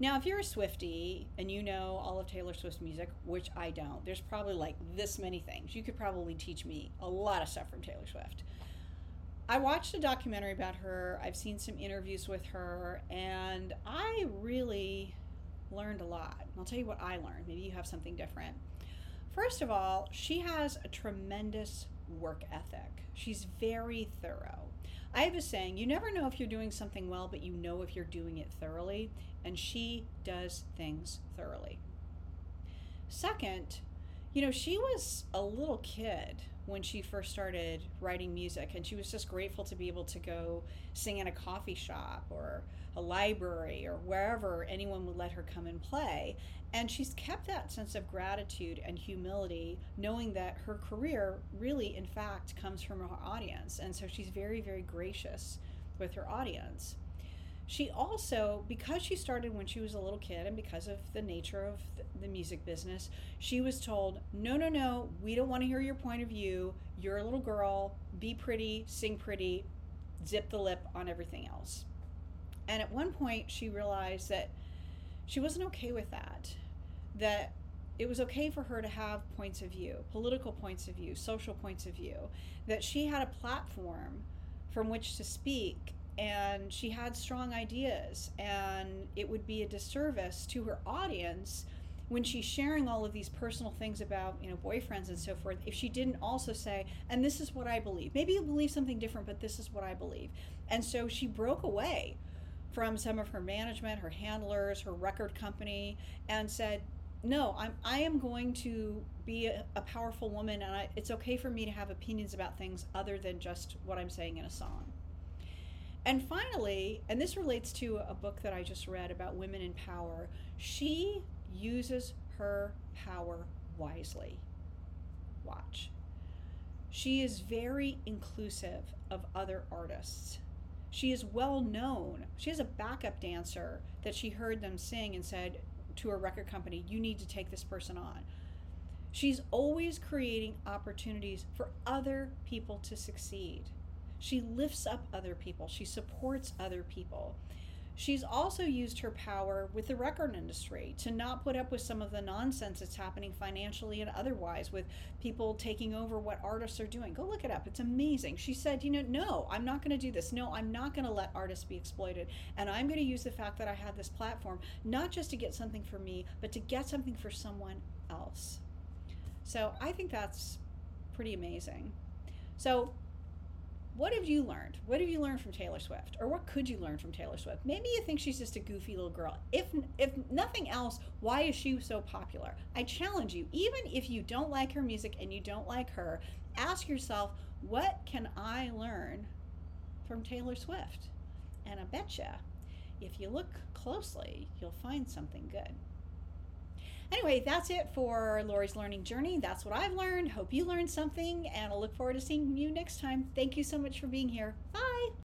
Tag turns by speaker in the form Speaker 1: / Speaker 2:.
Speaker 1: Now, if you're a Swiftie and you know all of Taylor Swift's music, which I don't, there's probably like this many things. You could probably teach me a lot of stuff from Taylor Swift. I watched a documentary about her. I've seen some interviews with her, and I really learned a lot. I'll tell you what I learned. Maybe you have something different. First of all, she has a tremendous work ethic. She's very thorough. I have a saying you never know if you're doing something well, but you know if you're doing it thoroughly, and she does things thoroughly. Second, you know, she was a little kid when she first started writing music, and she was just grateful to be able to go sing in a coffee shop or a library or wherever anyone would let her come and play. And she's kept that sense of gratitude and humility, knowing that her career really, in fact, comes from her audience. And so she's very, very gracious with her audience. She also, because she started when she was a little kid and because of the nature of the music business, she was told, no, no, no, we don't want to hear your point of view. You're a little girl, be pretty, sing pretty, zip the lip on everything else. And at one point, she realized that she wasn't okay with that, that it was okay for her to have points of view, political points of view, social points of view, that she had a platform from which to speak and she had strong ideas and it would be a disservice to her audience when she's sharing all of these personal things about you know boyfriends and so forth if she didn't also say and this is what i believe. Maybe you believe something different but this is what i believe. And so she broke away from some of her management her handlers her record company and said no i'm i am going to be a, a powerful woman and I, it's okay for me to have opinions about things other than just what i'm saying in a song and finally, and this relates to a book that I just read about women in power, she uses her power wisely. Watch. She is very inclusive of other artists. She is well known. She has a backup dancer that she heard them sing and said to a record company, You need to take this person on. She's always creating opportunities for other people to succeed. She lifts up other people, she supports other people. She's also used her power with the record industry to not put up with some of the nonsense that's happening financially and otherwise with people taking over what artists are doing. Go look it up. It's amazing. She said, you know, no, I'm not going to do this. No, I'm not going to let artists be exploited. And I'm going to use the fact that I have this platform not just to get something for me, but to get something for someone else. So I think that's pretty amazing. So what have you learned? What have you learned from Taylor Swift? Or what could you learn from Taylor Swift? Maybe you think she's just a goofy little girl. If if nothing else, why is she so popular? I challenge you, even if you don't like her music and you don't like her, ask yourself, what can I learn from Taylor Swift? And I betcha, if you look closely, you'll find something good. Anyway, that's it for Lori's learning journey. That's what I've learned. Hope you learned something, and I'll look forward to seeing you next time. Thank you so much for being here. Bye.